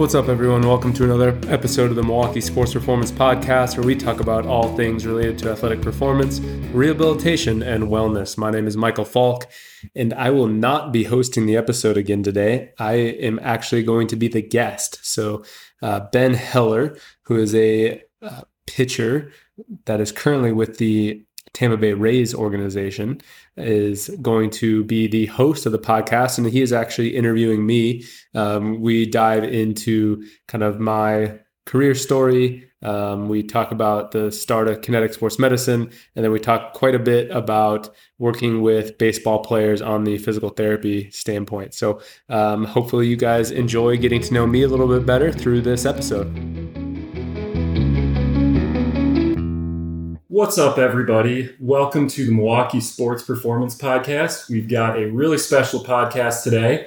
What's up, everyone? Welcome to another episode of the Milwaukee Sports Performance Podcast, where we talk about all things related to athletic performance, rehabilitation, and wellness. My name is Michael Falk, and I will not be hosting the episode again today. I am actually going to be the guest. So, uh, Ben Heller, who is a uh, pitcher that is currently with the Tampa Bay Rays organization is going to be the host of the podcast, and he is actually interviewing me. Um, we dive into kind of my career story. Um, we talk about the start of kinetic sports medicine, and then we talk quite a bit about working with baseball players on the physical therapy standpoint. So, um, hopefully, you guys enjoy getting to know me a little bit better through this episode. What's up, everybody? Welcome to the Milwaukee Sports Performance Podcast. We've got a really special podcast today.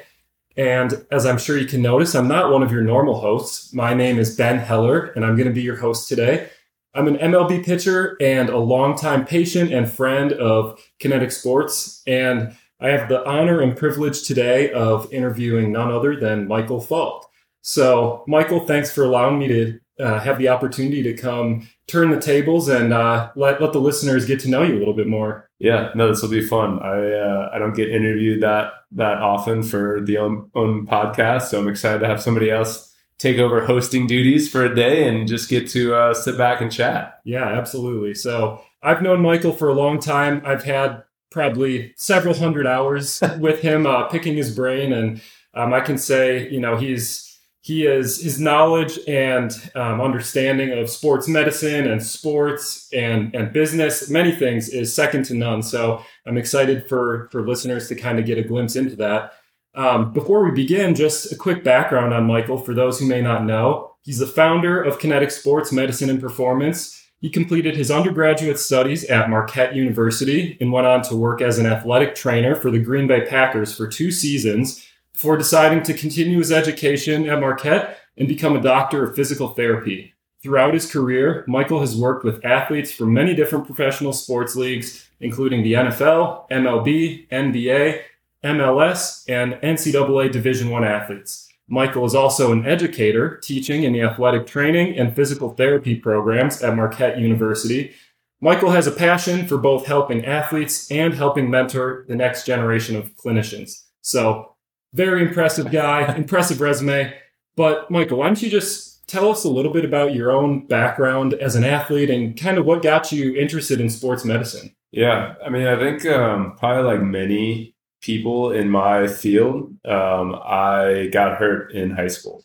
And as I'm sure you can notice, I'm not one of your normal hosts. My name is Ben Heller, and I'm going to be your host today. I'm an MLB pitcher and a longtime patient and friend of Kinetic Sports. And I have the honor and privilege today of interviewing none other than Michael Falk. So, Michael, thanks for allowing me to uh, have the opportunity to come turn the tables and uh, let let the listeners get to know you a little bit more. Yeah, no, this will be fun. I uh, I don't get interviewed that that often for the own, own podcast, so I'm excited to have somebody else take over hosting duties for a day and just get to uh, sit back and chat. Yeah, absolutely. So I've known Michael for a long time. I've had probably several hundred hours with him, uh, picking his brain, and um, I can say, you know, he's he is his knowledge and um, understanding of sports medicine and sports and and business many things is second to none. So i'm excited for for listeners to kind of get a glimpse into that. Um, before we begin just a quick background on michael for those who may not know. He's the founder of kinetic sports medicine and performance. He completed his undergraduate studies at marquette university and went on to work as an athletic trainer for the green bay packers for two seasons before deciding to continue his education at Marquette and become a doctor of physical therapy. Throughout his career, Michael has worked with athletes from many different professional sports leagues, including the NFL, MLB, NBA, MLS, and NCAA Division I athletes. Michael is also an educator, teaching in the athletic training and physical therapy programs at Marquette University. Michael has a passion for both helping athletes and helping mentor the next generation of clinicians. So very impressive guy, impressive resume. But Michael, why don't you just tell us a little bit about your own background as an athlete and kind of what got you interested in sports medicine? Yeah, I mean, I think um, probably like many people in my field, um, I got hurt in high school.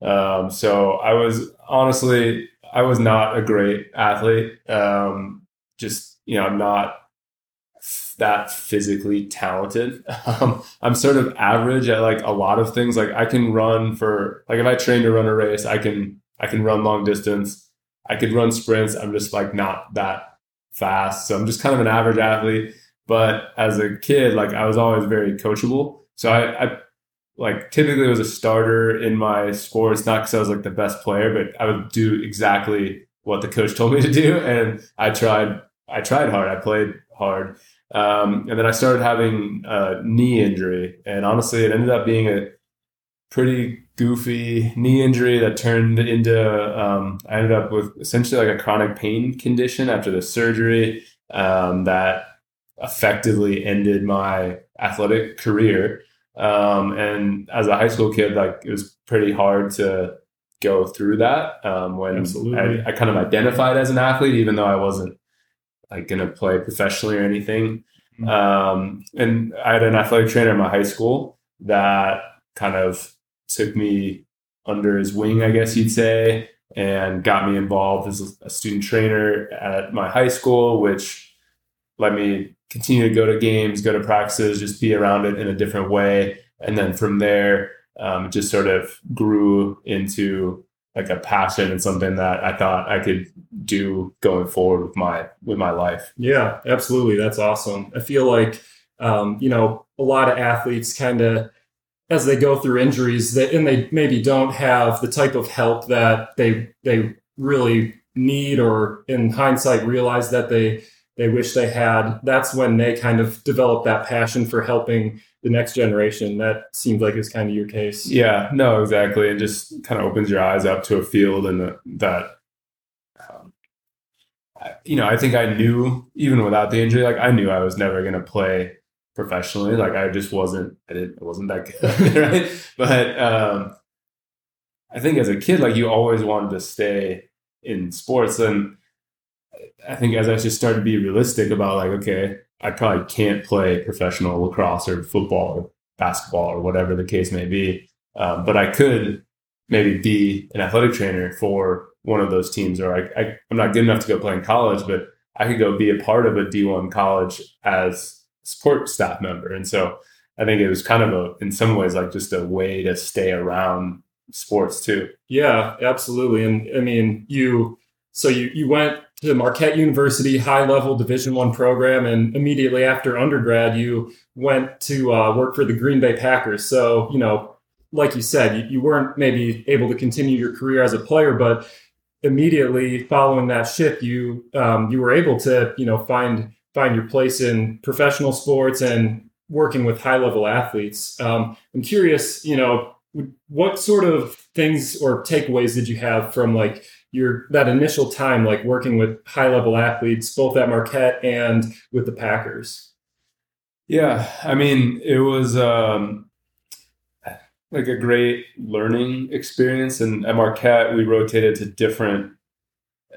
Um, so I was honestly, I was not a great athlete. Um, just you know, I'm not that physically talented. Um, I'm sort of average at like a lot of things. Like I can run for like if I train to run a race, I can I can run long distance. I could run sprints. I'm just like not that fast. So I'm just kind of an average athlete. But as a kid, like I was always very coachable. So I, I like typically was a starter in my sports, not because I was like the best player, but I would do exactly what the coach told me to do. And I tried I tried hard. I played hard. Um, and then I started having a knee injury, and honestly, it ended up being a pretty goofy knee injury that turned into um, I ended up with essentially like a chronic pain condition after the surgery um, that effectively ended my athletic career. Um, and as a high school kid, like it was pretty hard to go through that um, when I, I, kind of identified as an athlete, even though I wasn't like going to play professionally or anything. Mm-hmm. Um, and I had an athletic trainer in my high school that kind of took me under his wing, I guess you'd say, and got me involved as a student trainer at my high school, which let me continue to go to games, go to practices, just be around it in a different way. And then from there, um, it just sort of grew into like a passion and something that I thought I could do going forward with my with my life. Yeah, absolutely. That's awesome. I feel like um, you know a lot of athletes kind of as they go through injuries that and they maybe don't have the type of help that they they really need or in hindsight realize that they they wish they had that's when they kind of develop that passion for helping the next generation. That seems like is kind of your case. Yeah, no, exactly. It just kind of opens your eyes up to a field and that, um, you know, I think I knew even without the injury, like I knew I was never going to play professionally. Like I just wasn't, I didn't, I wasn't that good, right? But um, I think as a kid, like you always wanted to stay in sports, and I think as I just started to be realistic about like, okay, I probably can't play professional lacrosse or football or basketball or whatever the case may be, um, but I could maybe be an athletic trainer for one of those teams, or I, I, I'm not good enough to go play in college, but I could go be a part of a D1 college as support staff member. And so I think it was kind of a, in some ways, like just a way to stay around sports too. Yeah, absolutely. And I mean, you, so you, you went to Marquette University high level Division One program, and immediately after undergrad, you went to uh, work for the Green Bay Packers. So you know, like you said, you, you weren't maybe able to continue your career as a player, but immediately following that shift, you um, you were able to you know find find your place in professional sports and working with high level athletes. Um, I'm curious, you know, what sort of things or takeaways did you have from like your that initial time like working with high level athletes both at Marquette and with the Packers? Yeah, I mean, it was um, like a great learning experience. And at Marquette, we rotated to different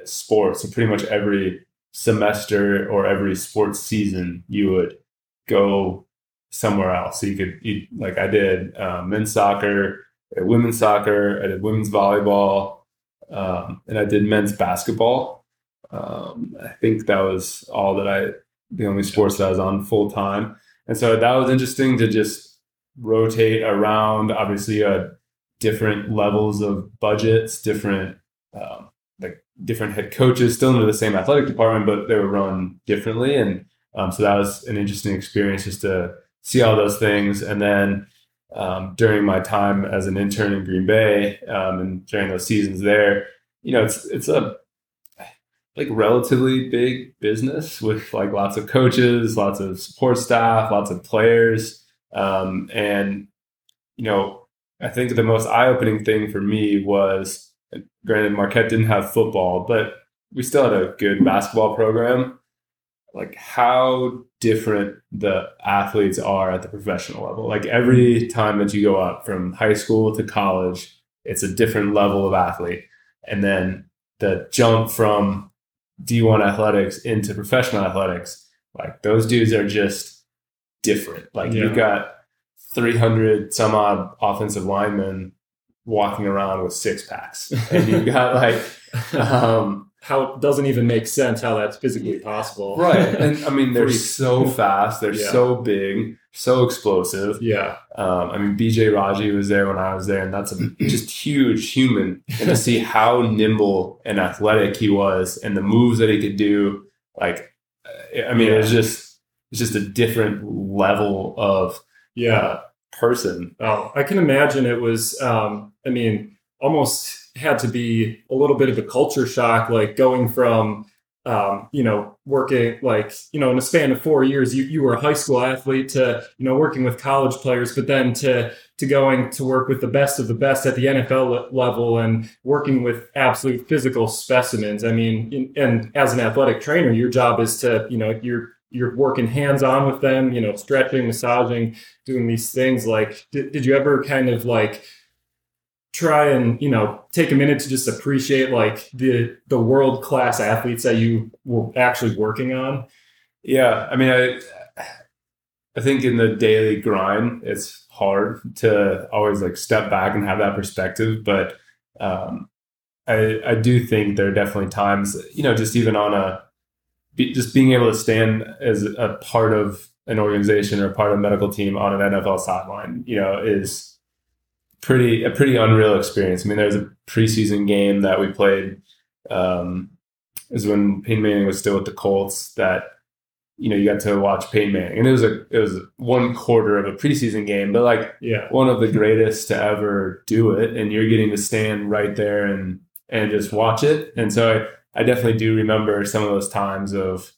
sports. So pretty much every semester or every sports season, you would go somewhere else. So you could, you, like I did um, men's soccer, women's soccer, I did women's volleyball, um, and I did men's basketball. Um, I think that was all that I, the only sports that I was on full time. And so that was interesting to just rotate around, obviously, uh, different levels of budgets, different, um, like different head coaches, still under the same athletic department, but they were run differently. And um, so that was an interesting experience just to see all those things. And then um, during my time as an intern in Green Bay um, and during those seasons there, you know, it's it's a like relatively big business with like lots of coaches, lots of support staff, lots of players, um, and you know, I think the most eye opening thing for me was, granted, Marquette didn't have football, but we still had a good basketball program. Like how different the athletes are at the professional level. Like every time that you go up from high school to college, it's a different level of athlete. And then the jump from D1 athletics into professional athletics, like those dudes are just different. Like yeah. you've got 300 some odd offensive linemen walking around with six packs. And you've got like, um, how it doesn't even make sense how that's physically possible. Right. And I mean, they're so fast. They're yeah. so big, so explosive. Yeah. Um, I mean, BJ Raji was there when I was there, and that's a just huge human. And to see how nimble and athletic he was and the moves that he could do, like, uh, I mean, yeah. it's just, it's just a different level of yeah uh, person. Oh, I can imagine it was, um, I mean, almost had to be a little bit of a culture shock, like going from um, you know, working like, you know, in a span of four years, you, you were a high school athlete to, you know, working with college players, but then to, to going to work with the best of the best at the NFL level and working with absolute physical specimens. I mean, in, and as an athletic trainer, your job is to, you know, you're, you're working hands on with them, you know, stretching, massaging, doing these things. Like, did, did you ever kind of like, try and you know take a minute to just appreciate like the the world class athletes that you were actually working on. Yeah i mean i i think in the daily grind it's hard to always like step back and have that perspective but um i i do think there are definitely times you know just even on a just being able to stand as a part of an organization or part of a medical team on an nfl sideline you know is pretty a pretty unreal experience. I mean, there was a preseason game that we played. Um, is when Peyton Manning was still with the Colts. That you know you got to watch Peyton Manning, and it was a it was one quarter of a preseason game, but like yeah, one of the greatest to ever do it, and you're getting to stand right there and and just watch it. And so I, I definitely do remember some of those times of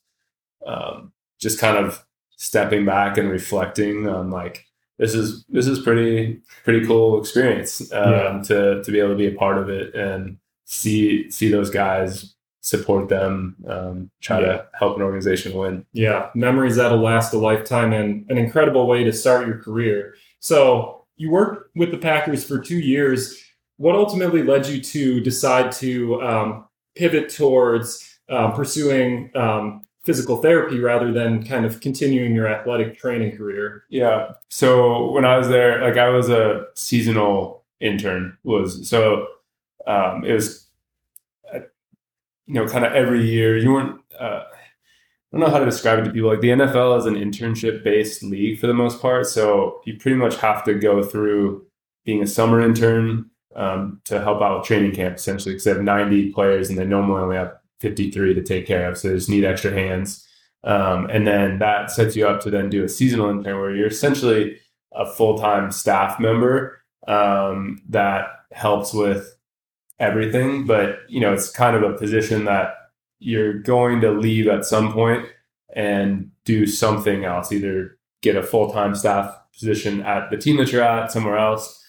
um, just kind of stepping back and reflecting on like this is this is pretty pretty cool experience um, Yeah. to to be able to be a part of it and see see those guys support them, um, try Yeah. to help an organization win. Yeah, memories that'll last a lifetime and an incredible way to start your career. So, you worked with the Packers for two years. What ultimately led you to decide to um, pivot towards um, pursuing um, physical therapy rather than kind of continuing your athletic training career? Yeah. So when I was there, like I was a seasonal intern. Was so um, it was, uh, you know, kind of every year. You weren't. Uh, I don't know how to describe it to people. Like the NFL is an internship based league for the most part, so you pretty much have to go through being a summer intern um, to help out with training camp essentially because they have 90 players and they normally only have 53 to take care of, so they just need extra hands. Um, and then that sets you up to then do a seasonal intern where you're essentially a full time staff member um, that helps with everything. But you know, it's kind of a position that you're going to leave at some point and do something else, either get a full time staff position at the team that you're at somewhere else.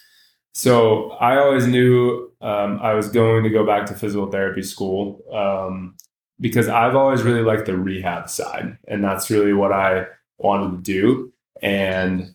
So I always knew um, I was going to go back to physical therapy school um, because I've always really liked the rehab side, and that's really what I wanted to do. And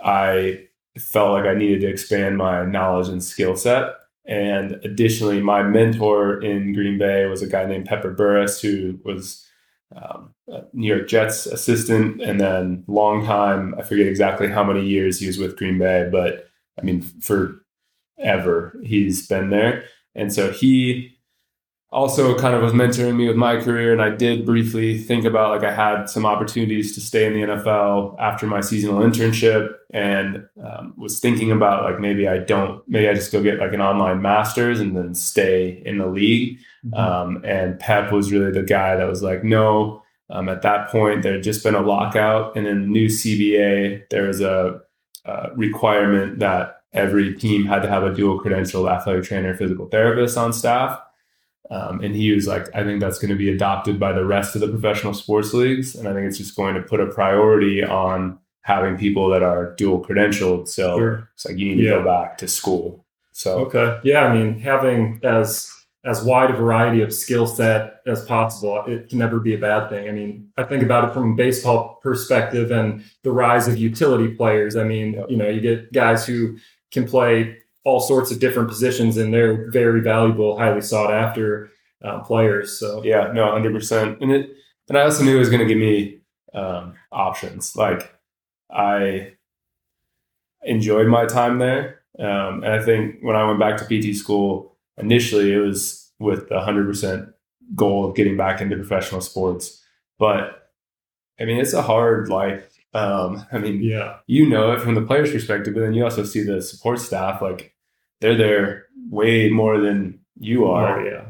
I felt like I needed to expand my knowledge and skill set. And additionally, my mentor in Green Bay was a guy named Pepper Burruss, who was um, New York Jets assistant, and then long time. I forget exactly how many years he was with Green Bay, but I mean, forever he's been there. And so he also kind of was mentoring me with my career. And I did briefly think about like I had some opportunities to stay in the NFL after my seasonal internship and um, was thinking about like maybe I don't, maybe I just go get like an online master's and then stay in the league. Um, and Pep was really the guy that was like, no. Um, at that point, there had just been a lockout, and in the new CBA, there was a, a requirement that every team had to have a dual credential athletic trainer, physical therapist on staff. Um, and he was like, I think that's going to be adopted by the rest of the professional sports leagues. And I think it's just going to put a priority on having people that are dual credentialed. So Sure. it's like you need to Yeah. go back to school. So Okay. Yeah, I mean, having as as wide a variety of skill set as possible, it can never be a bad thing. I mean, I think about it from a baseball perspective and the rise of utility players. I mean, Yep. you know, you get guys who can play all sorts of different positions, and they're very valuable, highly sought after uh, players. So yeah, no, hundred percent. And it, and I also knew it was going to give me um, options. Like I enjoyed my time there, um, and I think when I went back to PT school initially, it was with the hundred percent goal of getting back into professional sports. But I mean, it's a hard life. Um, I mean, yeah, you know it from the player's perspective, but then you also see the support staff. Like they're there way more than you are. oh, yeah,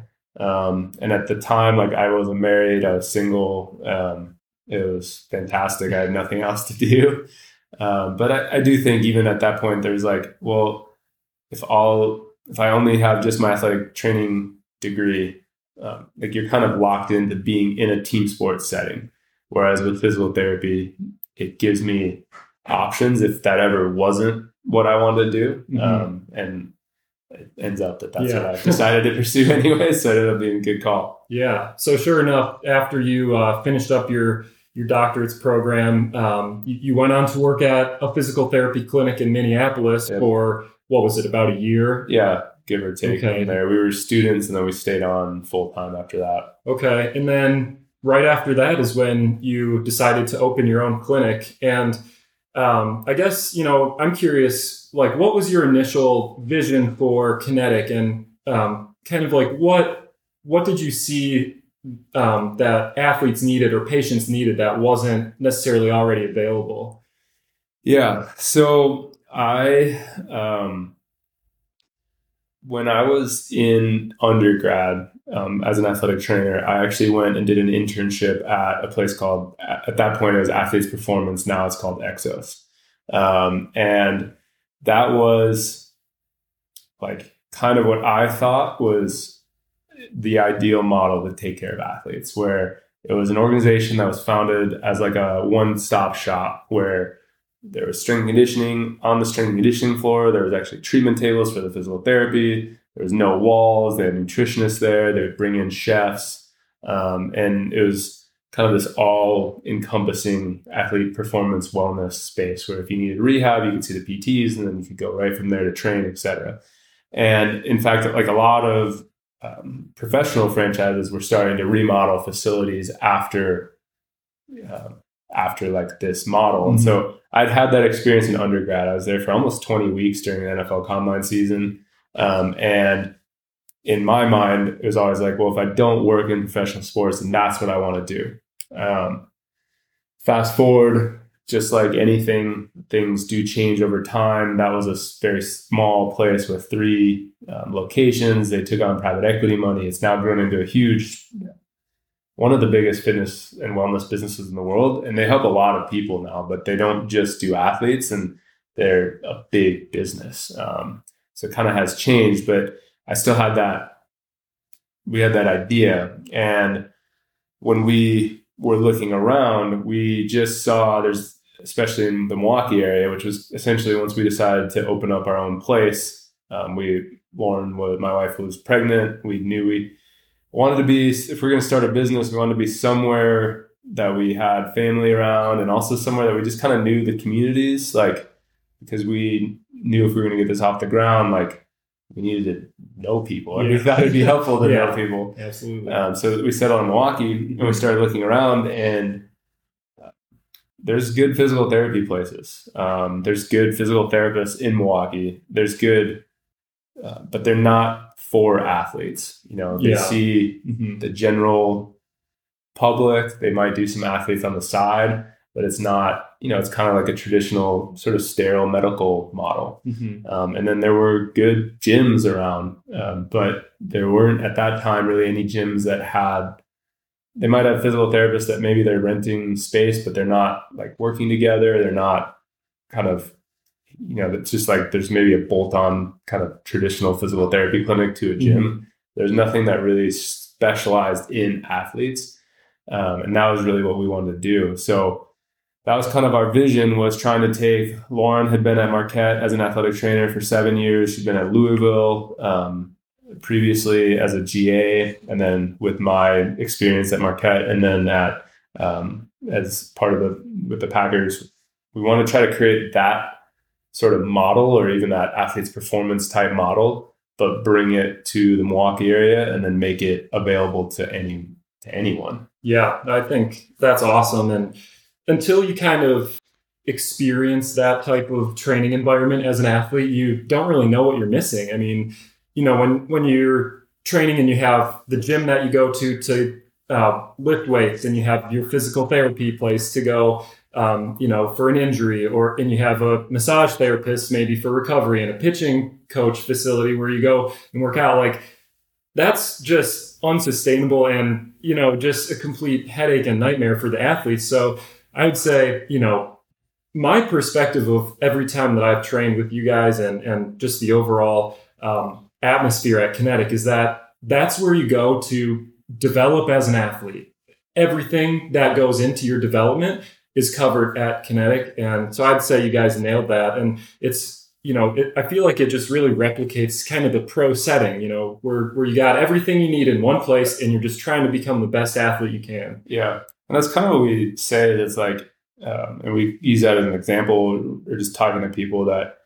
Um, and at the time, like I wasn't married, I was single. Um, it was fantastic. I had nothing else to do. Um, but I, I do think even at that point, there's like, well, if all, if I only have just my athletic training degree, um, like you're kind of locked into being in a team sports setting. Whereas with physical therapy, it gives me options if that ever wasn't what I wanted to do. Mhm. Um, and it ends up that that's Yeah. what I decided to pursue anyway. So it ended up being a good call. yeah. So sure enough, after you uh, finished up your your doctorate's program, um, you, you went on to work at a physical therapy clinic in Minneapolis Yep. for what was it about a year? Yeah, give or take Okay. there. We were students and then we stayed on full time after that. Okay. And then right after that is when you decided to open your own clinic. And um, I guess, you know, I'm curious, like, what was your initial vision for Kinetic and um, kind of like what, what did you see um, that athletes needed or patients needed that wasn't necessarily already available? Yeah. So I, um, when I was in undergrad um, as an athletic trainer, I actually went and did an internship at a place called, at that point, it was Athletes Performance. Now it's called Exos. Um, and that was like kind of what I thought was the ideal model to take care of athletes, where it was an organization that was founded as like a one stop shop where there was strength conditioning on the strength conditioning floor. There was actually treatment tables for the physical therapy. There was no walls. They had nutritionists there. They would bring in chefs, um, and it was kind of this all encompassing athlete performance wellness space where if you needed rehab, you could see the PTs and then you could go right from there to train, etc. And in fact, like a lot of um, professional franchises were starting to remodel facilities after uh, after like this model. Mm-hmm. And so I'd had that experience in undergrad. I was there for almost 20 weeks during the NFL combine season. Um, and in my mind, it was always like, well, if I don't work in professional sports, then that's what I want to do. Um, fast forward, just like anything, things do change over time. That was a very small place with three um, locations. They took on private equity money. It's now grown into a huge, one of the biggest fitness and wellness businesses in the world. And they help a lot of people now, but they don't just do athletes and they're a big business. Um, so it kind of has changed, but I still had that. We had that idea, and when we were looking around, we just saw there's especially in the Milwaukee area, which was essentially once we decided to open up our own place. Um, we Lauren, my wife, was pregnant. We knew we wanted to be if we're going to start a business, we wanted to be somewhere that we had family around, and also somewhere that we just kind of knew the communities, like because we knew if we were going to get this off the ground, like we needed to know people. Yeah. we thought it'd be helpful to yeah, know people. Absolutely. Um, so we settled in Milwaukee and we started looking around and uh, there's good physical therapy places. Um, there's good physical therapists in Milwaukee. There's good, uh, but they're not for athletes. You know, they yeah. see mm-hmm. the general public. They might do some athletes on the side, but it's not, you know, it's kind of like a traditional sort of sterile medical model. Mm-hmm. Um, and then there were good gyms around, um, but there weren't at that time really any gyms that had. They might have physical therapists that maybe they're renting space, but they're not like working together. They're not kind of, you know, it's just like there's maybe a bolt-on kind of traditional physical therapy clinic to a gym. Mm-hmm. There's nothing that really specialized in athletes, um, and that was really what we wanted to do. So that was kind of our vision was trying to take lauren had been at marquette as an athletic trainer for seven years she'd been at louisville um, previously as a ga and then with my experience at marquette and then at um, as part of the with the packers we want to try to create that sort of model or even that athlete's performance type model but bring it to the milwaukee area and then make it available to any to anyone yeah i think that's awesome and until you kind of experience that type of training environment as an athlete, you don't really know what you're missing. I mean, you know, when when you're training and you have the gym that you go to to uh, lift weights, and you have your physical therapy place to go, um, you know, for an injury, or and you have a massage therapist maybe for recovery, and a pitching coach facility where you go and work out. Like that's just unsustainable, and you know, just a complete headache and nightmare for the athletes. So I would say, you know, my perspective of every time that I've trained with you guys and and just the overall um, atmosphere at Kinetic is that that's where you go to develop as an athlete. Everything that goes into your development is covered at Kinetic, and so I'd say you guys nailed that. And it's you know, it, I feel like it just really replicates kind of the pro setting, you know, where where you got everything you need in one place, and you're just trying to become the best athlete you can. Yeah, and that's kind of what we say. It's like, um, and we use that as an example, or just talking to people that,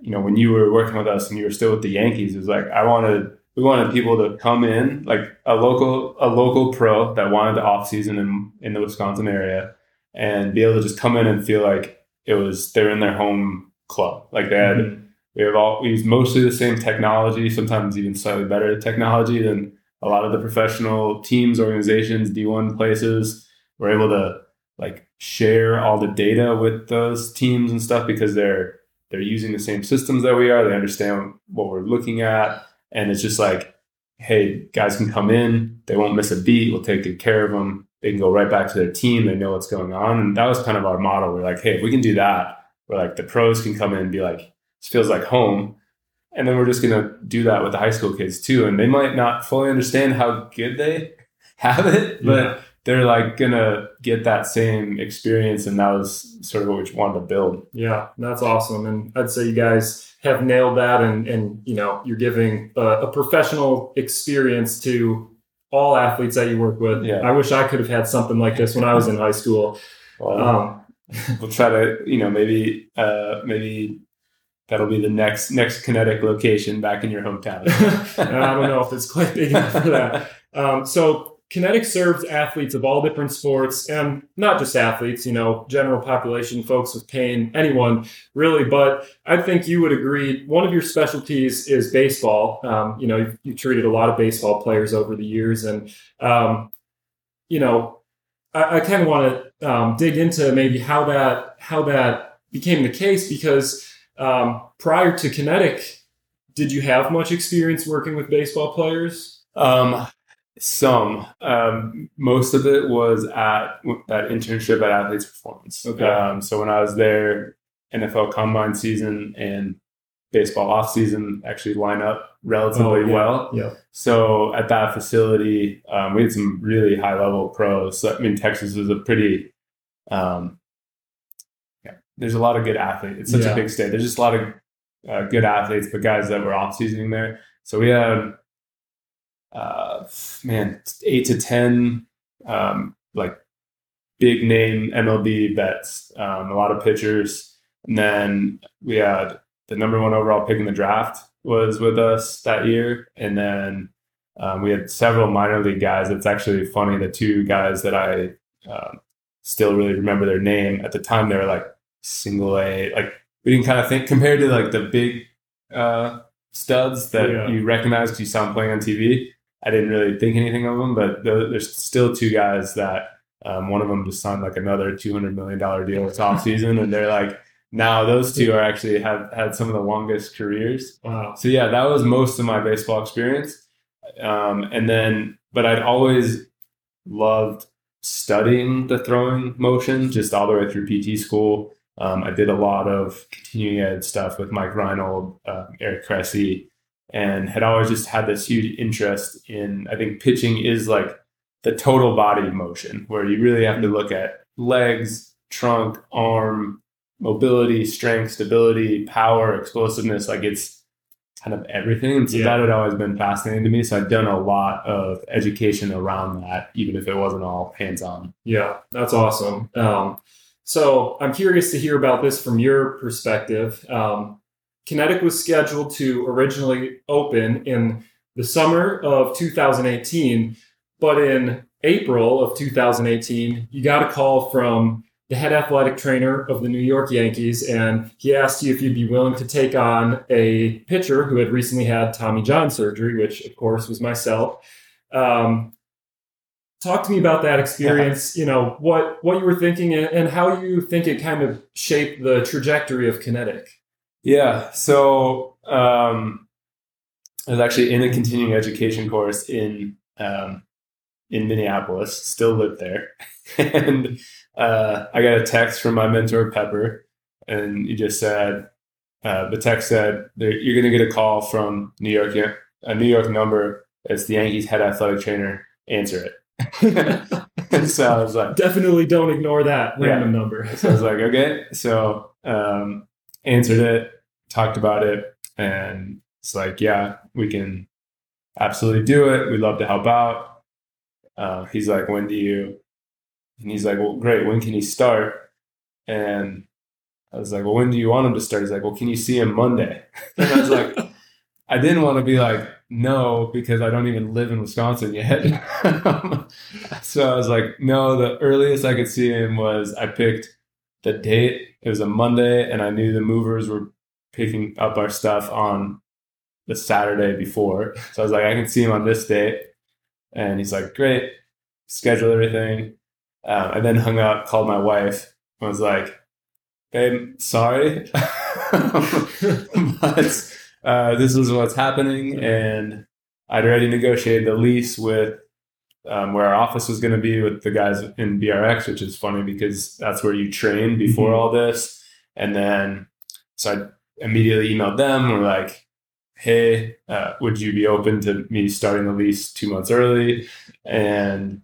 you know, when you were working with us and you were still with the Yankees, it was like I wanted we wanted people to come in like a local a local pro that wanted the off season in in the Wisconsin area and be able to just come in and feel like it was they're in their home club. Like they had mm-hmm. we have all we use mostly the same technology, sometimes even slightly better technology than a lot of the professional teams, organizations, D1 places we're able to like share all the data with those teams and stuff because they're they're using the same systems that we are. They understand what we're looking at, and it's just like, hey, guys can come in. They won't miss a beat. We'll take good care of them. They can go right back to their team. They know what's going on, and that was kind of our model. We're like, hey, if we can do that, where like the pros can come in and be like, this feels like home. And then we're just gonna do that with the high school kids too. And they might not fully understand how good they have it, but they're like gonna get that same experience, and that was sort of what we wanted to build. Yeah, that's awesome, and I'd say you guys have nailed that, and and you know you're giving a, a professional experience to all athletes that you work with. Yeah. I wish I could have had something like this when I was in high school. Well, Um, we'll try to, you know, maybe uh, maybe that'll be the next next kinetic location back in your hometown. I don't know if it's quite big enough for that. Um, so Kinetic serves athletes of all different sports and not just athletes, you know, general population, folks with pain, anyone really. But I think you would agree one of your specialties is baseball. Um, you know, you've, you've treated a lot of baseball players over the years. And, um, you know, I, I kind of want to um, dig into maybe how that, how that became the case because um, prior to Kinetic, did you have much experience working with baseball players? Um, some. Um, most of it was at that internship at Athletes Performance. Okay. Um, so when I was there, NFL Combine season and baseball off season actually line up relatively Oh, yeah. well. Yeah. So at that facility, um, we had some really high level pros. So, I mean, Texas is a pretty, um, yeah, there's a lot of good athletes. It's such Yeah. a big state. There's just a lot of uh, good athletes, but guys that were off seasoning there. So we had, uh, man, eight to 10, um, like big name MLB bets, um, a lot of pitchers. And then we had the number one overall pick in the draft was with us that year. And then um, we had several minor league guys. It's actually funny. The two guys that I uh, still really remember their name at the time, they were like single A. Like we didn't kind of think compared to like the big uh, studs that Yeah. you recognize because you saw them playing on TV. I didn't really think anything of them, but th- there's still two guys that um, one of them just signed like another two hundred million dollar deal this off season, and they're like now those two are actually have had some of the longest careers. Wow. So yeah, that was most of my baseball experience. Um, and then, but I'd always loved studying the throwing motion just all the way through PT school. Um, I did a lot of continuing ed stuff with Mike Reinold, uh, Eric Cressey, and had always just had this huge interest in. I think pitching is like the total body motion, where you really have to look at legs, trunk, arm, mobility, strength, stability, power, explosiveness. Like it's kind of everything. And so Yeah. that had always been fascinating to me. So i've done a lot of education around that, even if it wasn't all hands on. Yeah, that's awesome. Um, so I'm curious to hear about this from your perspective. Um, Kinetic was scheduled to originally open in the summer of 2018, but in April of 2018, you got a call from the head athletic trainer of the New York Yankees, and he asked you if you'd be willing to take on a pitcher who had recently had Tommy John surgery, which of course was myself. Um, talk to me about that experience you know what what you were thinking and, and how you think it kind of shaped the trajectory of kinetic Yeah. So um, I was actually in a continuing education course in um, in Minneapolis. Still live there, and uh, I got a text from my mentor Pepper, and he just said, uh, the text said, "You're going to get a call from New York, a New York number. It's the Yankees head athletic trainer. Answer it." so I was like, definitely don't ignore that Yeah. random number so I was like, okay. So um, answered it, talked about it, and it's like, yeah, we can absolutely do it. We'd love to help out. Uh, he's like, when do you? And he's like, well, great. When can he start? And I was like, well, when do you want him to start? He's like, well, can you see him Monday? And I was like, I didn't want to be like, no, because I don't even live in Wisconsin yet. so I was like, no, the earliest I could see him was I picked the date. It was a Monday, and I knew the movers were picking up our stuff on the Saturday before. So I was like, I can see him on this date. And he's like, great, schedule everything. Um, I then hung up, called my wife, and was like, babe, sorry. but uh, this is what's happening. And I'd already negotiated the lease with um, where our office was going to be with the guys in BRX, which is funny because that's where you train before Mhm. all this. And then, so I immediately emailed them. We're like, hey, uh, would you be open to me starting the lease two months early? And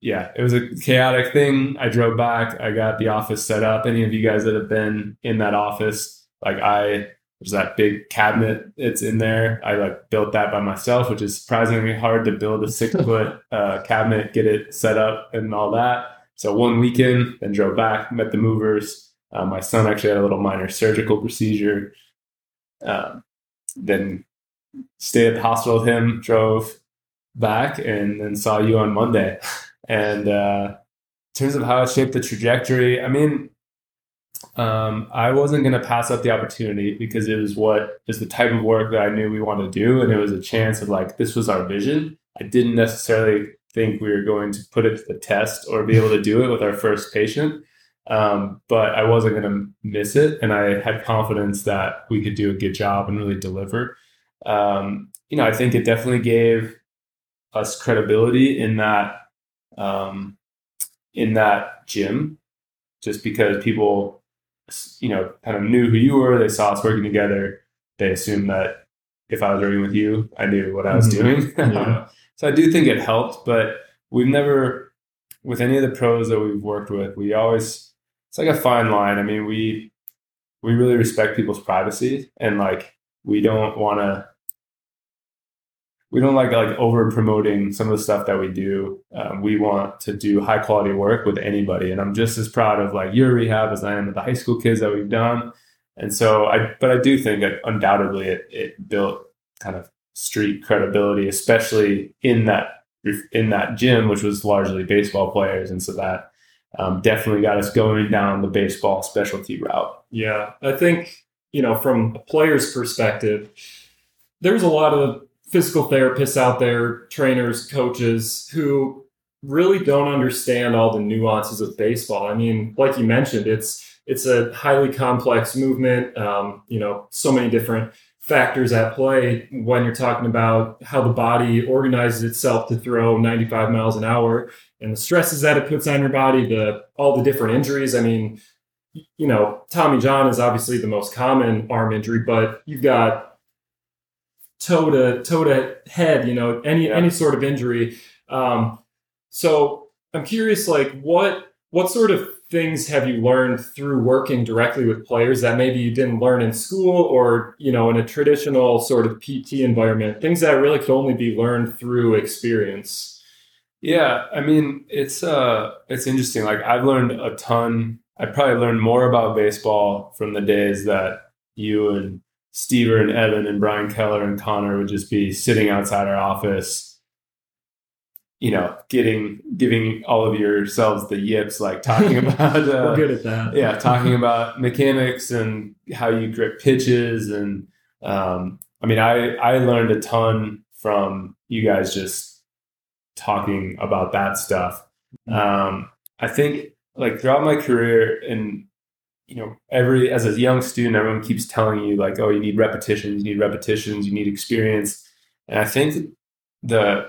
yeah, it was a chaotic thing. I drove back. I got the office set up. Any of you guys that have been in that office, like I, there's that big cabinet. It's in there. I like built that by myself, which is surprisingly hard to build a six foot uh, cabinet, get it set up, and all that. So one weekend, then drove back, met the movers. Uh, my son actually had a little minor surgical procedure. Um, then stayed at the hospital with him, drove back, and then saw you on Monday. And uh, in terms of how it shaped the trajectory, I mean, um, I wasn't going to pass up the opportunity because it was what is the type of work that I knew we wanted to do, and it was a chance of like this was our vision. I didn't necessarily think we were going to put it to the test or be able to do it with our first patient. Um, but I wasn't going to miss it. And I had confidence that we could do a good job and really deliver. Um, you know, I think it definitely gave us credibility in that, um, in that gym, just because people, you know, kind of knew who you were. They saw us working together. They assumed that if I was working with you, I knew what I was mm-hmm. doing. Yeah. so I do think it helped, but we've never, with any of the pros that we've worked with, we always it's like a fine line. I mean, we we really respect people's privacy and like we don't want to we don't like like over promoting some of the stuff that we do. Um, we want to do high quality work with anybody, and I'm just as proud of like your rehab as I am of the high school kids that we've done. And so I, but I do think that undoubtedly it, it built kind of street credibility, especially in that in that gym, which was largely baseball players, and so that um, definitely got us going down the baseball specialty route. Yeah, I think you know from a player's perspective, there's a lot of physical therapists out there, trainers, coaches who really don't understand all the nuances of baseball. I mean, like you mentioned, it's it's a highly complex movement. Um, you know, so many different factors at play when you're talking about how the body organizes itself to throw 95 miles an hour and the stresses that it puts on your body, the all the different injuries. I mean, you know, Tommy John is obviously the most common arm injury, but you've got toe to toe to head, you know, any yeah. any sort of injury. Um, so I'm curious, like what what sort of things have you learned through working directly with players that maybe you didn't learn in school or you know in a traditional sort of pt environment things that really could only be learned through experience yeah, I mean, it's uh it's interesting. Like I've learned a ton. I probably learned more about baseball from the days that you and Steve and Evan and Brian Keller and Connor would just be sitting outside our office, you know, getting giving all of yourselves the yips, like talking about uh, good at that. Yeah, talking about mechanics and how you grip pitches and um, I mean, I I learned a ton from you guys just talking about that stuff. Mm-hmm. Um, I think like throughout my career and you know every as a young student everyone keeps telling you like oh you need repetitions you need repetitions you need experience. And i think the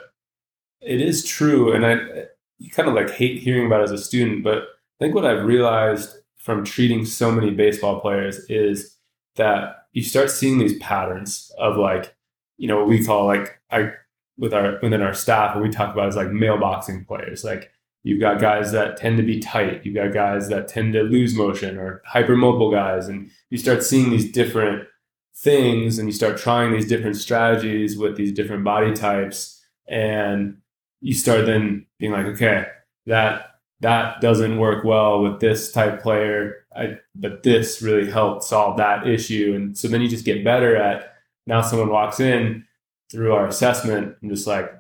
it is true and i you kind of like hate hearing about as a student but i think what i've realized from treating so many baseball players is that you start seeing these patterns of like you know what we call like i with our within our staff what we talk about is like mailboxing players. Like you've got guys that tend to be tight. You've got guys that tend to lose motion or hypermobile guys. And you start seeing these different things and you start trying these different strategies with these different body types. And you start then being like okay that that doesn't work well with this type player. I, but this really helped solve that issue. And so then you just get better at now someone walks in through our assessment, I'm just like,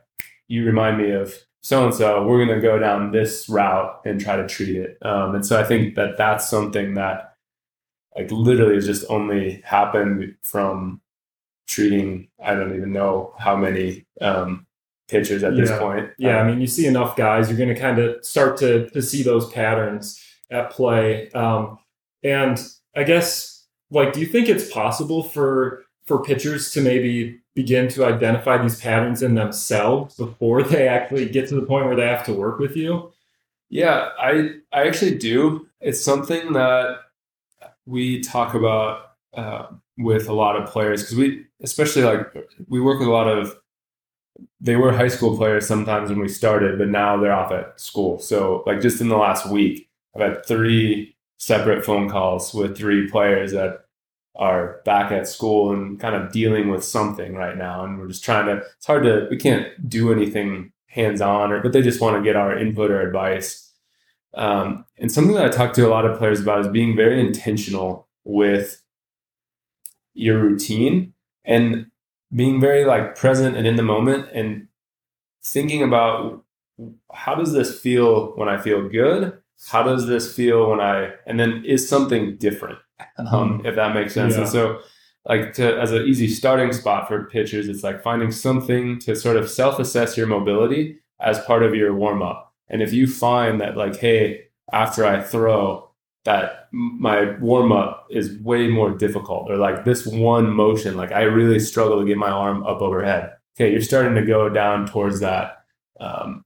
you remind me of so and so. We're going to go down this route and try to treat it. Um, and so I think that that's something that like literally has just only happened from treating. I don't even know how many um, pitchers at yeah. this point. Yeah, um, I mean, you see enough guys, you're going to kind of start to to see those patterns at play. Um, and I guess, like, do you think it's possible for for pitchers to maybe begin to identify these patterns in themselves before they actually get to the point where they have to work with you? Yeah, I I actually do. It's something that we talk about uh, with a lot of players because we, especially like we work with a lot of they were high school players sometimes when we started, but now they're off at school. So like just in the last week, I've had three separate phone calls with three players that are back at school and kind of dealing with something right now. And we're just trying to, it's hard to, we can't do anything hands on or, but they just want to get our input or advice. Um, and something that I talk to a lot of players about is being very intentional with your routine and being very like present and in the moment and thinking about how does this feel when I feel good? How does this feel when I, and then is something different? Um, if that makes sense. Yeah. And so, like, to, as an easy starting spot for pitchers, it's like finding something to sort of self assess your mobility as part of your warm up. And if you find that, like, hey, after I throw, that my warm up is way more difficult, or like this one motion, like I really struggle to get my arm up overhead. Okay, you're starting to go down towards that. Um,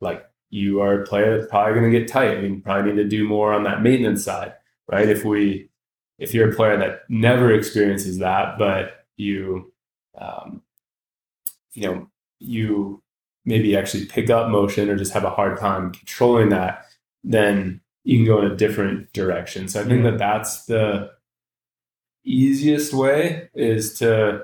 like you are a player that's probably going to get tight. I mean, probably need to do more on that maintenance side, right? If we, if you're a player that never experiences that, but you, um, you know, you maybe actually pick up motion or just have a hard time controlling that, then you can go in a different direction. So I think that that's the easiest way is to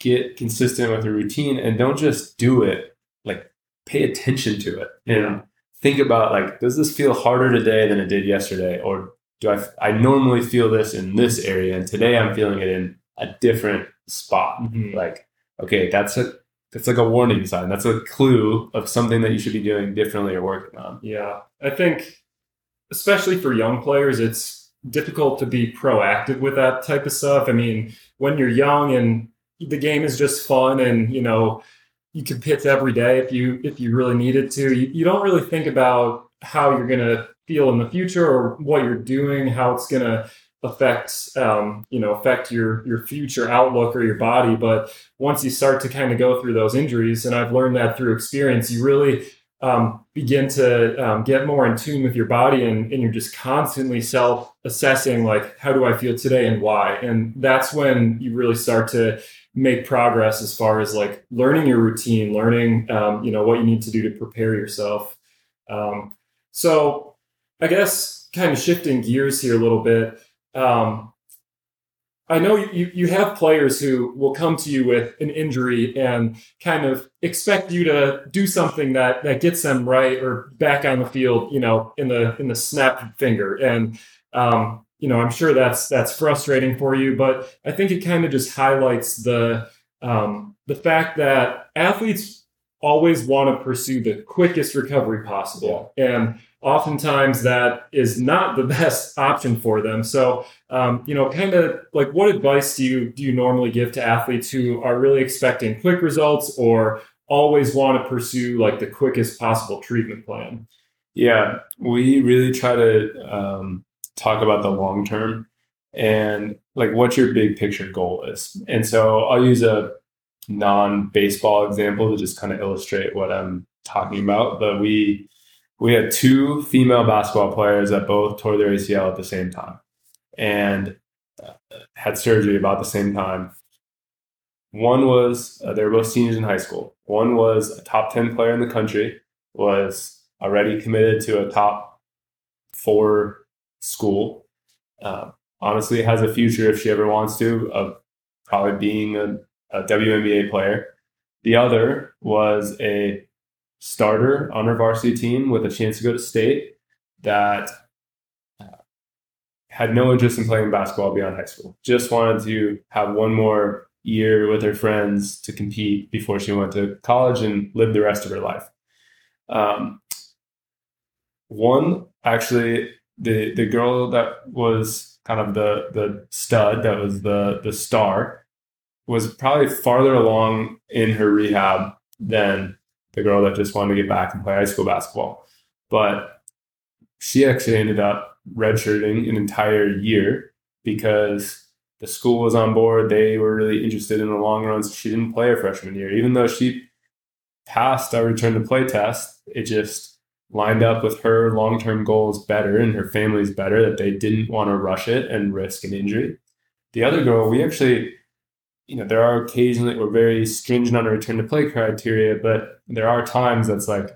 get consistent with a routine and don't just do it like pay attention to it and think about like does this feel harder today than it did yesterday? Or do I I normally feel this in this area and today I'm feeling it in a different spot. Mm-hmm. like okay that's a that's like a warning sign. That's a clue of something that you should be doing differently or working on. Yeah. I think especially for young players, it's difficult to be proactive with that type of stuff. I mean, when you're young and the game is just fun and, you know, you could pitch every day if you if you really needed to. You, you don't really think about how you're going to feel in the future or what you're doing, how it's going to affect um, you know affect your your future outlook or your body. But once you start to kind of go through those injuries, and I've learned that through experience, you really um, begin to um, get more in tune with your body and, and you're just constantly self assessing like how do i feel today and why and that's when you really start to make progress as far as like learning your routine learning um, you know what you need to do to prepare yourself um, so i guess kind of shifting gears here a little bit um, I know you, you have players who will come to you with an injury and kind of expect you to do something that that gets them right or back on the field, you know, in the in the snap finger. And um, you know, I'm sure that's that's frustrating for you, but I think it kind of just highlights the um, the fact that athletes always want to pursue the quickest recovery possible. And oftentimes that is not the best option for them. So, um, you know, kind of like what advice do you do you normally give to athletes who are really expecting quick results or always want to pursue like the quickest possible treatment plan? Yeah, we really try to um, talk about the long term and like what your big picture goal is. And so I'll use a non baseball example to just kind of illustrate what I'm talking about. But we we had two female basketball players that both tore their ACL at the same time and uh, had surgery about the same time. One was uh, they were both seniors in high school. One was a top ten player in the country, was already committed to a top four school. Uh, honestly, has a future if she ever wants to of probably being a, a WNBA player. The other was a starter on her varsity team with a chance to go to state that uh, had no interest in playing basketball beyond high school. Just wanted to have one more year with her friends to compete before she went to college and lived the rest of her life. Um, one actually, the the girl that was kind of the the stud, that was the the star, was probably farther along in her rehab than the girl that just wanted to get back and play high school basketball. But she actually ended up redshirting an entire year because the school was on board. They were really interested in the long runs. She didn't play her freshman year, even though she passed our return to play test. It just lined up with her long term goals better and her family's better that they didn't want to rush it and risk an injury. The other girl, we actually you know, there are occasionally we're very stringent on a return to play criteria, but there are times that's like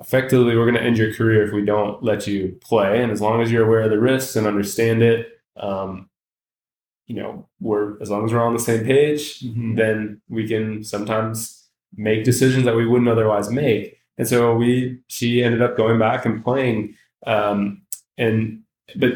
effectively we're going to end your career if we don't let you play. And as long as you're aware of the risks and understand it, um, you know, we're as long as we're on the same page, mm-hmm. then we can sometimes make decisions that we wouldn't otherwise make. And so we, she ended up going back and playing, um, and but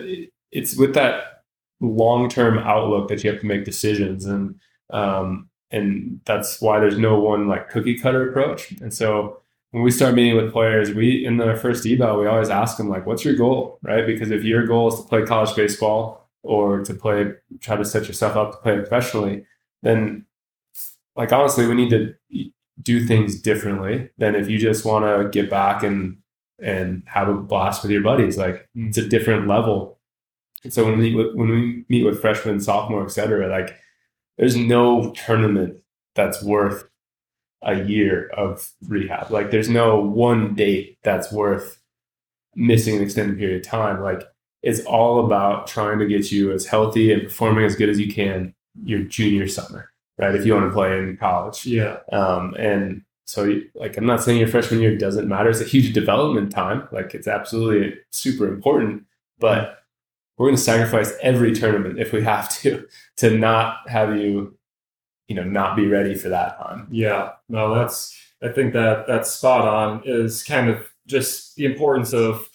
it's with that long term outlook that you have to make decisions, and um, and that's why there's no one like cookie cutter approach. And so when we start meeting with players, we in the first eval, we always ask them like, "What's your goal?" Right? Because if your goal is to play college baseball or to play, try to set yourself up to play professionally, then like honestly, we need to do things differently than if you just want to get back and and have a blast with your buddies. Like mm. it's a different level. So when we when we meet with freshmen, sophomore, et cetera, like there's no tournament that's worth a year of rehab. Like there's no one date that's worth missing an extended period of time. Like it's all about trying to get you as healthy and performing as good as you can your junior summer, right? If you want to play in college. Yeah. Um, and so like I'm not saying your freshman year doesn't matter. It's a huge development time. Like it's absolutely super important, but we're going to sacrifice every tournament if we have to to not have you you know not be ready for that time yeah no that's i think that that's spot on is kind of just the importance of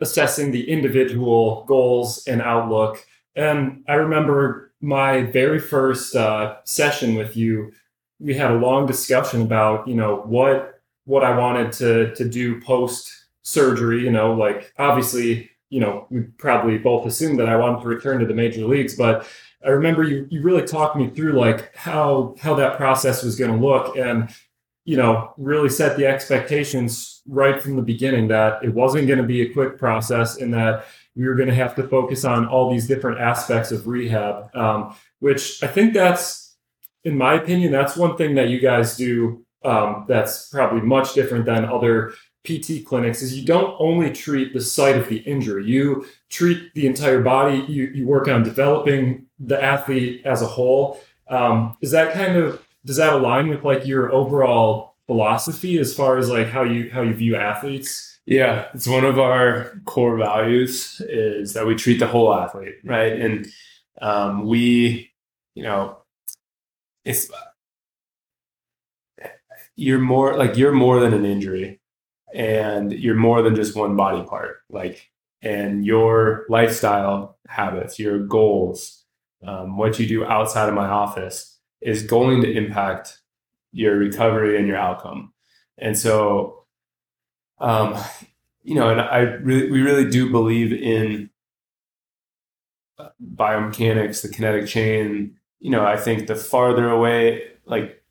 assessing the individual goals and outlook and i remember my very first uh, session with you we had a long discussion about you know what what i wanted to to do post surgery you know like obviously you know, we probably both assumed that I wanted to return to the major leagues, but I remember you you really talked me through like how how that process was going to look and you know really set the expectations right from the beginning that it wasn't going to be a quick process and that we were going to have to focus on all these different aspects of rehab um, which i think that's in my opinion that's one thing that you guys do um, that's probably much different than other PT clinics is you don't only treat the site of the injury, you treat the entire body, you, you work on developing the athlete as a whole. Um, is that kind of, does that align with like your overall philosophy as far as like how you, how you view athletes? Yeah, it's one of our core values is that we treat the whole athlete, right? And um, we, you know, it's you're more like you're more than an injury and you're more than just one body part like and your lifestyle habits your goals um, what you do outside of my office is going to impact your recovery and your outcome and so um, you know and i really we really do believe in biomechanics the kinetic chain. You know i think the farther away like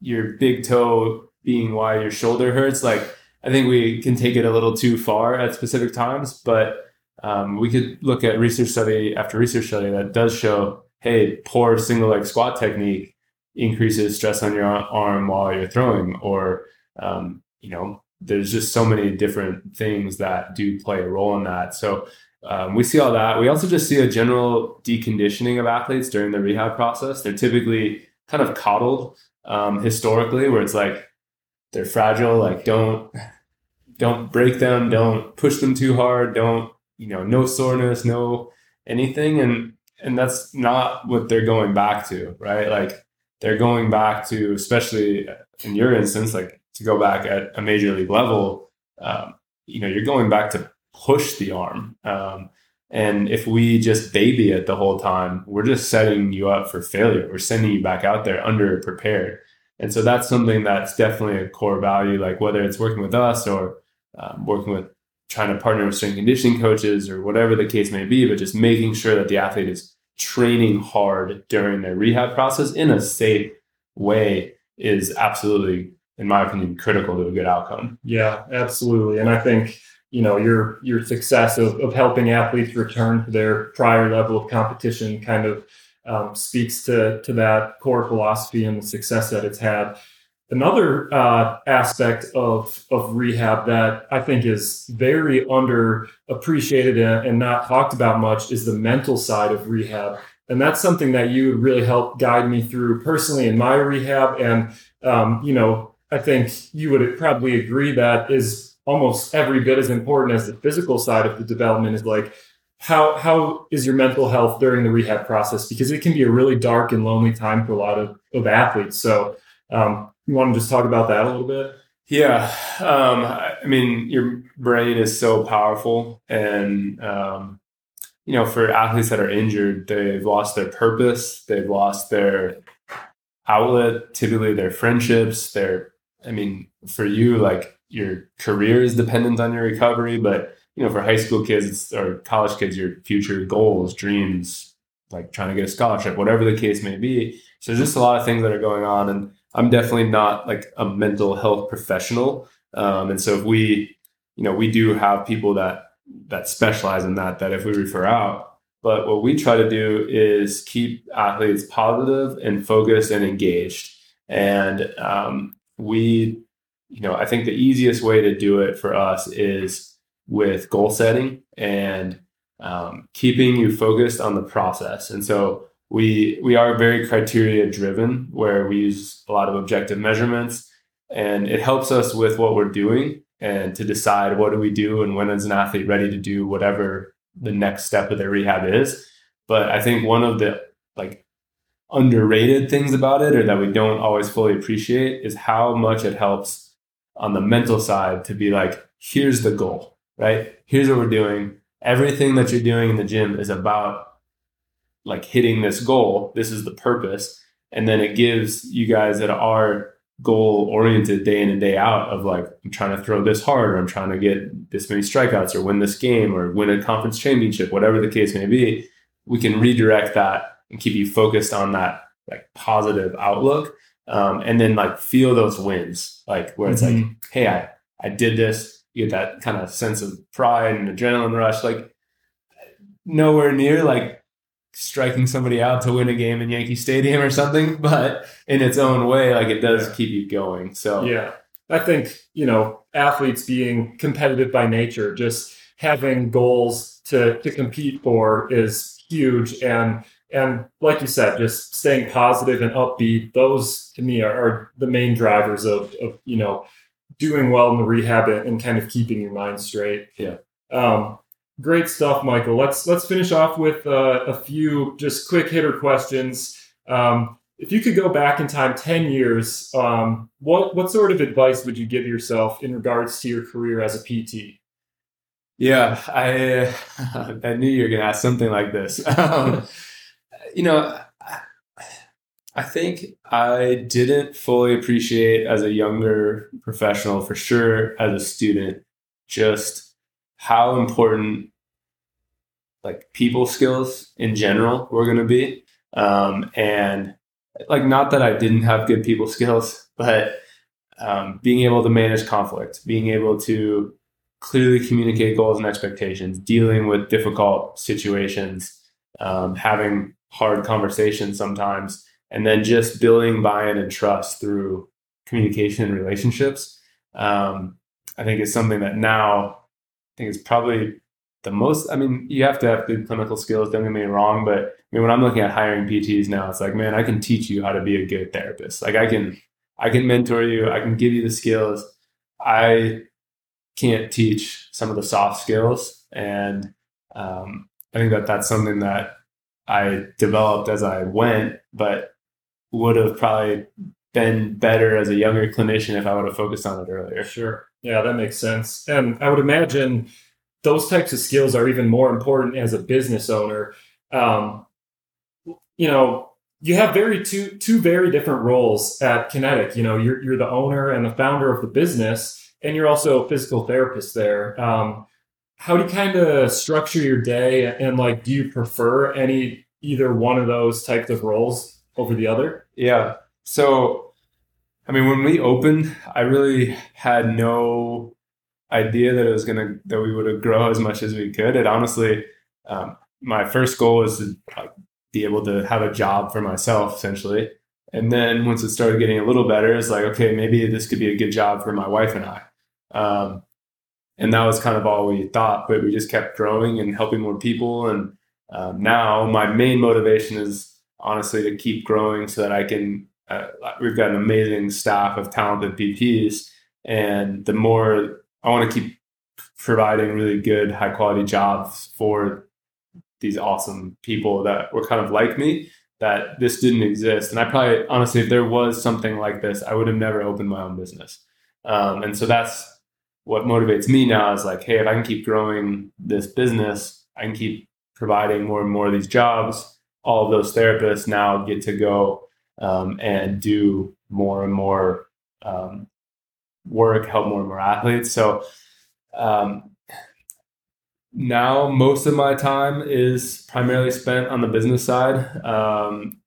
your big toe being why your shoulder hurts like I think we can take it a little too far at specific times, but um, we could look at research study after research study that does show, hey, poor single leg squat technique increases stress on your arm while you're throwing, or um, you know, there's just so many different things that do play a role in that. So um, we see all that. We also just see a general deconditioning of athletes during the rehab process. They're typically kind of coddled um, historically, where it's like they're fragile. Like don't don't break them. Don't push them too hard. Don't you know no soreness, no anything. And and that's not what they're going back to, right? Like they're going back to, especially in your instance, like to go back at a major league level. Um, you know, you're going back to push the arm. Um, and if we just baby it the whole time, we're just setting you up for failure. We're sending you back out there under prepared. And so that's something that's definitely a core value, like whether it's working with us or um, working with trying to partner with strength conditioning coaches or whatever the case may be, but just making sure that the athlete is training hard during their rehab process in a safe way is absolutely, in my opinion, critical to a good outcome. Yeah, absolutely. And I think, you know, your your success of, of helping athletes return to their prior level of competition kind of um, speaks to to that core philosophy and the success that it's had. Another uh, aspect of of rehab that I think is very underappreciated and, and not talked about much is the mental side of rehab. and that's something that you really helped guide me through personally in my rehab. And um, you know, I think you would probably agree that is almost every bit as important as the physical side of the development. Is like how how is your mental health during the rehab process because it can be a really dark and lonely time for a lot of, of athletes so um, you want to just talk about that a little bit yeah um, i mean your brain is so powerful and um, you know for athletes that are injured they've lost their purpose they've lost their outlet typically their friendships their i mean for you like your career is dependent on your recovery but you know, for high school kids or college kids, your future goals, dreams, like trying to get a scholarship, whatever the case may be. So there's just a lot of things that are going on. And I'm definitely not like a mental health professional. Um, and so if we, you know, we do have people that that specialize in that, that if we refer out, but what we try to do is keep athletes positive and focused and engaged. And um, we, you know, I think the easiest way to do it for us is with goal setting and um, keeping you focused on the process. And so we we are very criteria driven, where we use a lot of objective measurements, and it helps us with what we're doing and to decide what do we do and when is an athlete ready to do whatever the next step of their rehab is. But I think one of the like underrated things about it or that we don't always fully appreciate is how much it helps on the mental side to be like here's the goal right? Here's what we're doing. Everything that you're doing in the gym is about like hitting this goal. This is the purpose. And then it gives you guys that are goal oriented day in and day out of like, I'm trying to throw this hard, or I'm trying to get this many strikeouts, or win this game, or win a conference championship, whatever the case may be. We can redirect that and keep you focused on that like positive outlook. Um, and then like feel those wins, like where it's mm-hmm. like, hey, I, I did this you get that kind of sense of pride and adrenaline rush. Like nowhere near like striking somebody out to win a game in Yankee Stadium or something, but in its own way, like it does yeah. keep you going. So yeah, I think you know athletes being competitive by nature, just having goals to to compete for is huge and and like you said just staying positive and upbeat those to me are, are the main drivers of, of you know doing well in the rehab and kind of keeping your mind straight. Yeah. Um, great stuff, Michael. Let's let's finish off with uh, a few just quick hitter questions. Um, if you could go back in time ten years, um, what what sort of advice would you give yourself in regards to your career as a PT? Yeah, I I knew you were going to ask something like this. You know, I think I didn't fully appreciate as a younger professional, for sure, as a student, just how important like people skills in general were going to be. Um, and like, not that I didn't have good people skills, but um, being able to manage conflict, being able to clearly communicate goals and expectations, dealing with difficult situations, um, having hard conversations sometimes and then just building buy-in and trust through communication and relationships. Um, i think is something that now i think is probably the most i mean you have to have good clinical skills don't get me wrong but i mean when i'm looking at hiring pts now it's like man i can teach you how to be a good therapist. Like i can i can mentor you i can give you the skills. I can't teach some of the soft skills and um, i think that that's something that i developed as i went but would have probably been better as a younger clinician if I would have focused on it earlier. Sure. Yeah, that makes sense. And I would imagine those types of skills are even more important as a business owner. Um, you know, you have very two two very different roles at Kinetic. You know, you're you're the owner and the founder of the business, and you're also a physical therapist there. Um, how do you kind of structure your day, and like, do you prefer any either one of those types of roles? over the other? Yeah. So, I mean, when we opened, I really had no idea that it was gonna that we would grow as much as we could. It honestly, um, my first goal was to be able to have a job for myself, essentially. And then once it started getting a little better, it's like, okay, maybe this could be a good job for my wife and I. Um, and that was kind of all we thought, but we just kept growing and helping more people and Um, now, my main motivation is honestly to keep growing so that I can. Uh, we've got an amazing staff of talented PTs and the more I want to keep providing really good, high quality jobs for these awesome people that were kind of like me, that this didn't exist. And I probably, honestly, if there was something like this, I would have never opened my own business. Um, and so that's what motivates me now is like, hey, if I can keep growing this business, I can keep providing more and more of these jobs. All of those therapists now get to go um, and do more and more um, work, help more and more athletes. So um, now most of my time is primarily spent on the business side. Um,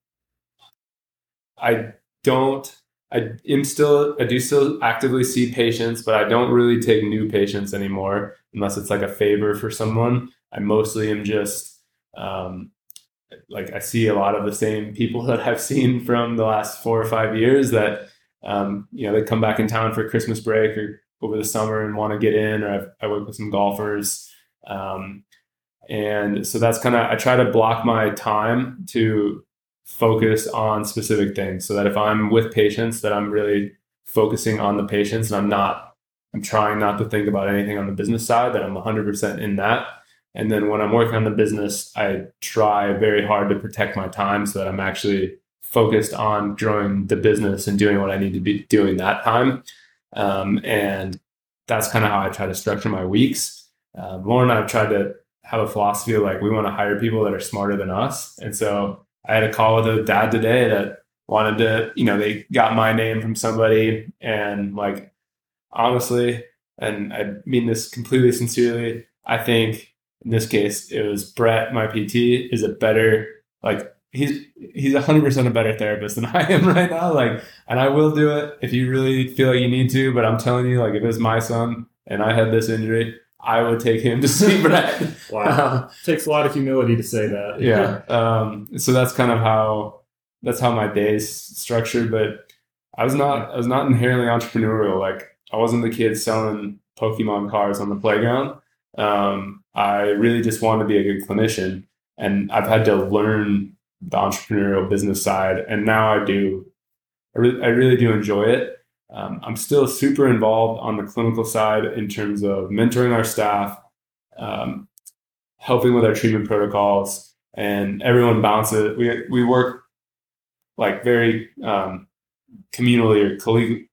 I don't I am still I do still actively see patients, but I don't really take new patients anymore unless it's like a favor for someone. I mostly am just um, like I see a lot of the same people that I've seen from the last four or five years that um, you know they come back in town for Christmas break or over the summer and want to get in, or I've, I work with some golfers. Um, and so that's kind of I try to block my time to focus on specific things so that if I'm with patients that I'm really focusing on the patients and I'm not I'm trying not to think about anything on the business side that I'm 100% in that. And then when I'm working on the business I try very hard to protect my time so that I'm actually focused on growing the business and doing what I need to be doing that time. Um, and that's kind of how I try to structure my weeks. Uh, Lauren and I've tried to have a philosophy of like we want to hire people that are smarter than us and so I had a call with a dad today that wanted to, you know, they got my name from somebody and like honestly, and I mean this completely sincerely, I think in this case it was Brett, my PT, is a better like he's he's hundred percent a better therapist than I am right now. Like, and I will do it if you really feel like you need to. But I'm telling you, like, if it's my son and I had this injury, I would take him to see Brett. wow. Uh, Takes a lot of humility to say that. yeah. Um, so that's kind of how that's how my day's structured. But I was not I was not inherently entrepreneurial. Like I wasn't the kid selling Pokemon cards on the playground. Um, I really just wanted to be a good clinician, and I've had to learn the entrepreneurial business side, and now I do. I really, I really do enjoy it. Um, I'm still super involved on the clinical side in terms of mentoring our staff, um, helping with our treatment protocols, and everyone bounces. We we work like very um, communally or colleg-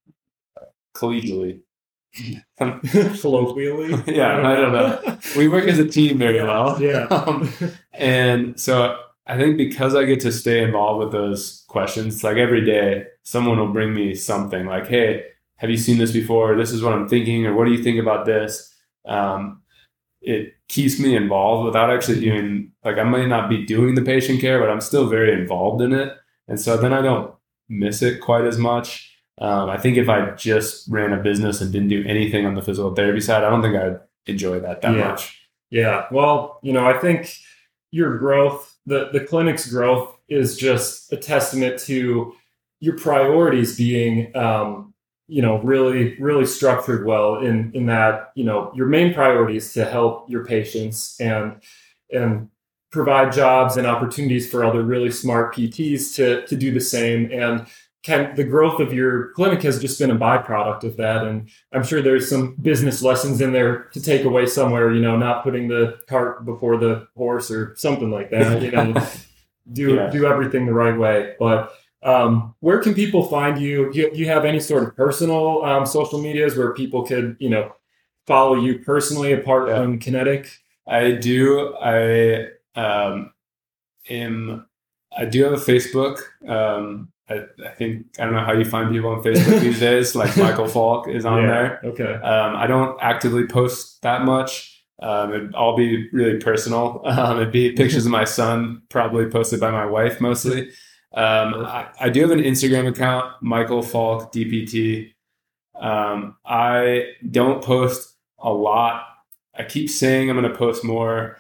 collegially. Colloquially, yeah, I don't know. We work as a team very well. Yeah, um, and so I think because I get to stay involved with those questions, like every day, someone will bring me something like, "Hey, have you seen this before? This is what I'm thinking, or what do you think about this?" Um, it keeps me involved without actually doing like I might not be doing the patient care, but I'm still very involved in it, and so then I don't miss it quite as much. Um, I think if I just ran a business and didn't do anything on the physical therapy side, I don't think I'd enjoy that that yeah. much. Yeah. Well, you know, I think your growth the the clinic's growth is just a testament to your priorities being um, you know really really structured well in in that you know your main priority is to help your patients and and provide jobs and opportunities for other really smart PTs to to do the same. And can the growth of your clinic has just been a byproduct of that and i'm sure there's some business lessons in there to take away somewhere you know not putting the cart before the horse or something like that you know do yeah. do everything the right way but um, where can people find you? you you have any sort of personal um, social medias where people could you know follow you personally apart yeah. from kinetic i do i um am i do have a facebook um I, I, think I don't know how you find people on Facebook these days. Like Michael Falk is on yeah, there. Okay. Um, I don't actively post that much. Um, it'd all be really personal. Um, it'd be pictures of my son, probably posted by my wife mostly. Um, I, I, do have an Instagram account, Michael Falk DPT. Um, I don't post a lot. I keep saying I'm going to post more.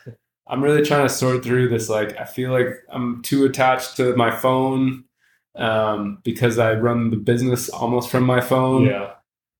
I'm really trying to sort through this. Like, I feel like I'm too attached to my phone um, because I run the business almost from my phone. Yeah.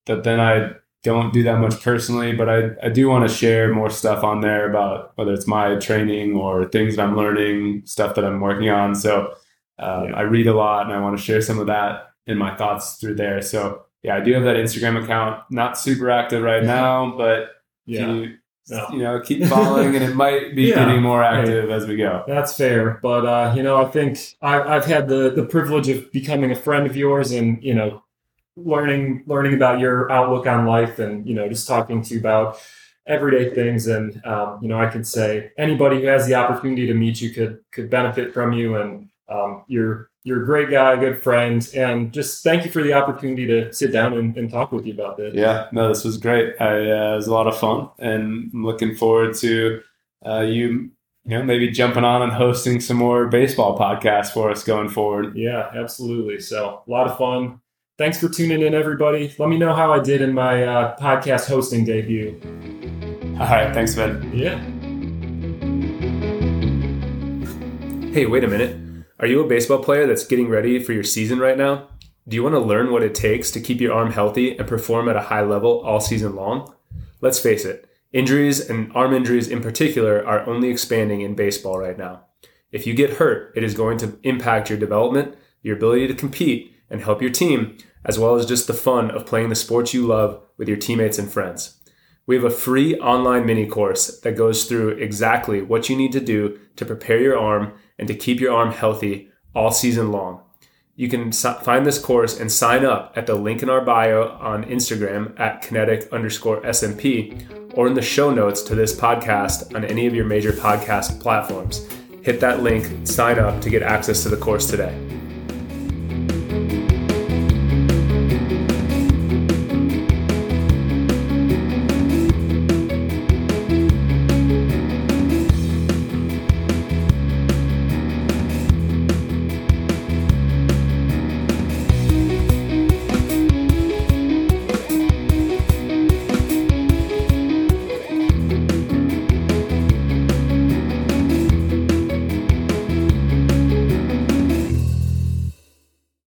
That then I don't do that much personally, but I, I do want to share more stuff on there about whether it's my training or things that I'm learning, stuff that I'm working on. So um, yeah. I read a lot and I want to share some of that in my thoughts through there. So yeah, I do have that Instagram account, not super active right now, but yeah. You, no. you know, keep following and it might be yeah. getting more active hey, as we go. That's fair. But, uh, you know, I think I, I've had the, the privilege of becoming a friend of yours and, you know, learning learning about your outlook on life and you know just talking to you about everyday things and um, you know i can say anybody who has the opportunity to meet you could could benefit from you and um, you're you're a great guy a good friend and just thank you for the opportunity to sit down and, and talk with you about this yeah no this was great I, uh, it was a lot of fun and i'm looking forward to uh, you you know maybe jumping on and hosting some more baseball podcasts for us going forward yeah absolutely so a lot of fun Thanks for tuning in, everybody. Let me know how I did in my uh, podcast hosting debut. All right. Thanks, Ben. Yeah. Hey, wait a minute. Are you a baseball player that's getting ready for your season right now? Do you want to learn what it takes to keep your arm healthy and perform at a high level all season long? Let's face it, injuries and arm injuries in particular are only expanding in baseball right now. If you get hurt, it is going to impact your development, your ability to compete, and help your team, as well as just the fun of playing the sports you love with your teammates and friends. We have a free online mini course that goes through exactly what you need to do to prepare your arm and to keep your arm healthy all season long. You can find this course and sign up at the link in our bio on Instagram at kinetic underscore SMP or in the show notes to this podcast on any of your major podcast platforms. Hit that link, sign up to get access to the course today.